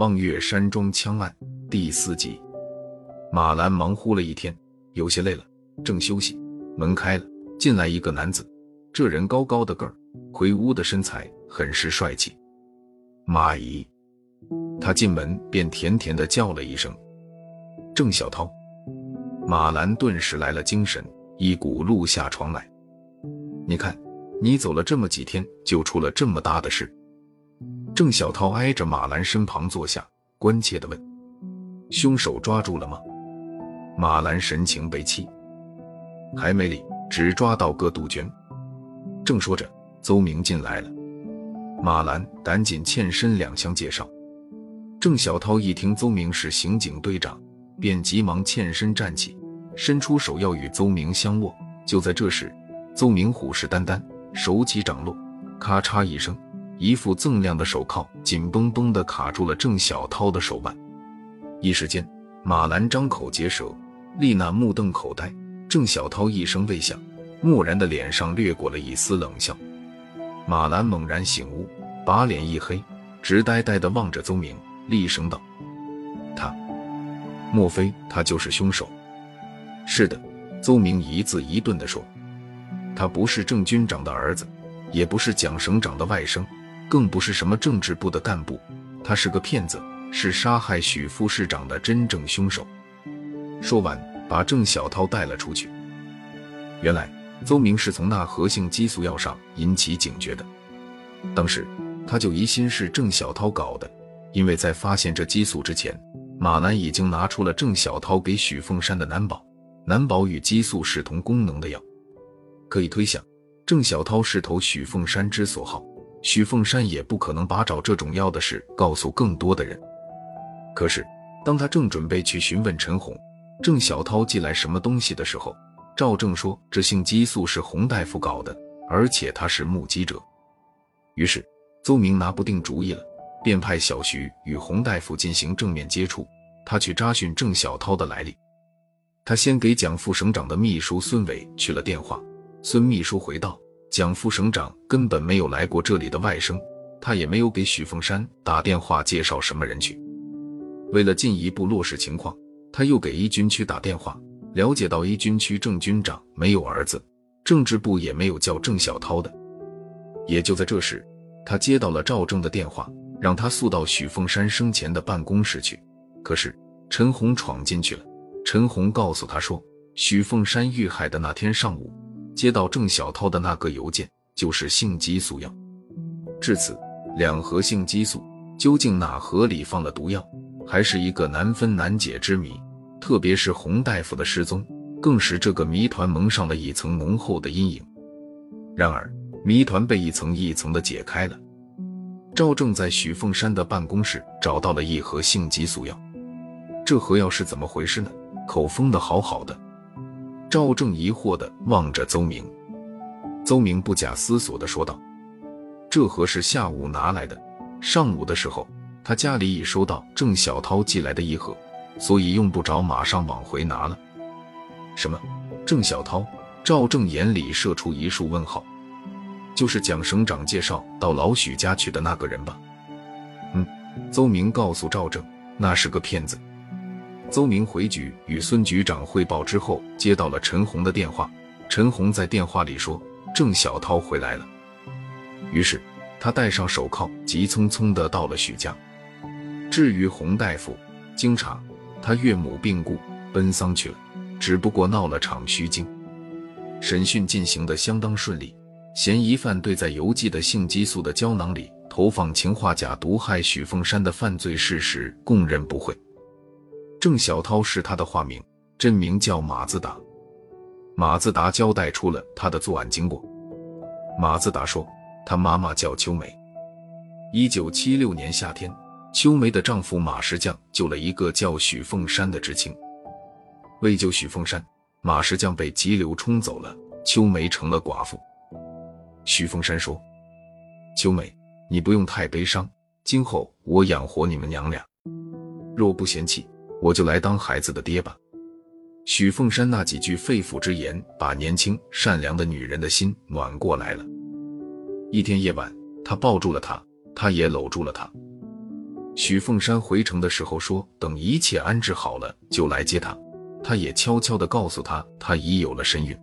望月山庄枪案第四集，马兰忙乎了一天，有些累了，正休息，门开了，进来一个男子。这人高高的个儿，魁梧的身材，很是帅气。马姨，他进门便甜甜的叫了一声：“郑小涛。”马兰顿时来了精神，一骨碌下床来。你看，你走了这么几天，就出了这么大的事。郑小涛挨着马兰身旁坐下，关切地问：“凶手抓住了吗？”马兰神情悲戚：“还没理，只抓到个杜鹃。”正说着，邹明进来了。马兰赶紧欠身两相介绍。郑小涛一听邹明是刑警队长，便急忙欠身站起，伸出手要与邹明相握。就在这时，邹明虎视眈眈，手起掌落，咔嚓一声。一副锃亮的手铐紧绷绷地卡住了郑小涛的手腕，一时间，马兰张口结舌，丽娜目瞪口呆。郑小涛一声未响，木然的脸上掠过了一丝冷笑。马兰猛然醒悟，把脸一黑，直呆呆地望着邹明，厉声道：“他，莫非他就是凶手？”“是的。”邹明一字一顿地说，“他不是郑军长的儿子，也不是蒋省长的外甥。”更不是什么政治部的干部，他是个骗子，是杀害许副市长的真正凶手。说完，把郑小涛带了出去。原来，邹明是从那何姓激素药上引起警觉的。当时，他就疑心是郑小涛搞的，因为在发现这激素之前，马兰已经拿出了郑小涛给许凤山的男宝。男宝与激素是同功能的药。可以推想，郑小涛是投许凤山之所好。许凤山也不可能把找这种药的事告诉更多的人。可是，当他正准备去询问陈红，郑小涛寄来什么东西的时候，赵正说这性激素是洪大夫搞的，而且他是目击者。于是，邹明拿不定主意了，便派小徐与洪大夫进行正面接触，他去查询郑小涛的来历。他先给蒋副省长的秘书孙伟去了电话，孙秘书回道。蒋副省长根本没有来过这里的外甥，他也没有给许凤山打电话介绍什么人去。为了进一步落实情况，他又给一军区打电话，了解到一军区郑军长没有儿子，政治部也没有叫郑小涛的。也就在这时，他接到了赵正的电话，让他速到许凤山生前的办公室去。可是陈红闯进去了，陈红告诉他说，许凤山遇害的那天上午。接到郑小涛的那个邮件，就是性激素药。至此，两盒性激素究竟哪盒里放了毒药，还是一个难分难解之谜。特别是洪大夫的失踪，更使这个谜团蒙上了一层浓厚的阴影。然而，谜团被一层一层的解开了。赵正在许凤山的办公室找到了一盒性激素药，这盒药是怎么回事呢？口封的好好的。赵正疑惑地望着邹明，邹明不假思索地说道：“这盒是下午拿来的，上午的时候他家里已收到郑小涛寄来的一盒，所以用不着马上往回拿了。”什么？郑小涛？赵正眼里射出一束问号。就是蒋省长介绍到老许家去的那个人吧？嗯，邹明告诉赵正，那是个骗子。邹明回局与孙局长汇报之后，接到了陈红的电话。陈红在电话里说：“郑小涛回来了。”于是他戴上手铐，急匆匆地到了许家。至于洪大夫，经查，他岳母病故，奔丧去了，只不过闹了场虚惊。审讯进行的相当顺利，嫌疑犯对在邮寄的性激素的胶囊里投放氰化钾毒害许凤山的犯罪事实供认不讳。郑小涛是他的化名，真名叫马自达。马自达交代出了他的作案经过。马自达说，他妈妈叫秋梅。一九七六年夏天，秋梅的丈夫马石匠救了一个叫许凤山的知青。为救许凤山，马石匠被急流冲走了，秋梅成了寡妇。许凤山说：“秋梅，你不用太悲伤，今后我养活你们娘俩，若不嫌弃。”我就来当孩子的爹吧。许凤山那几句肺腑之言，把年轻善良的女人的心暖过来了。一天夜晚，他抱住了她，她也搂住了他。许凤山回城的时候说，等一切安置好了就来接她。他也悄悄地告诉她，她已有了身孕。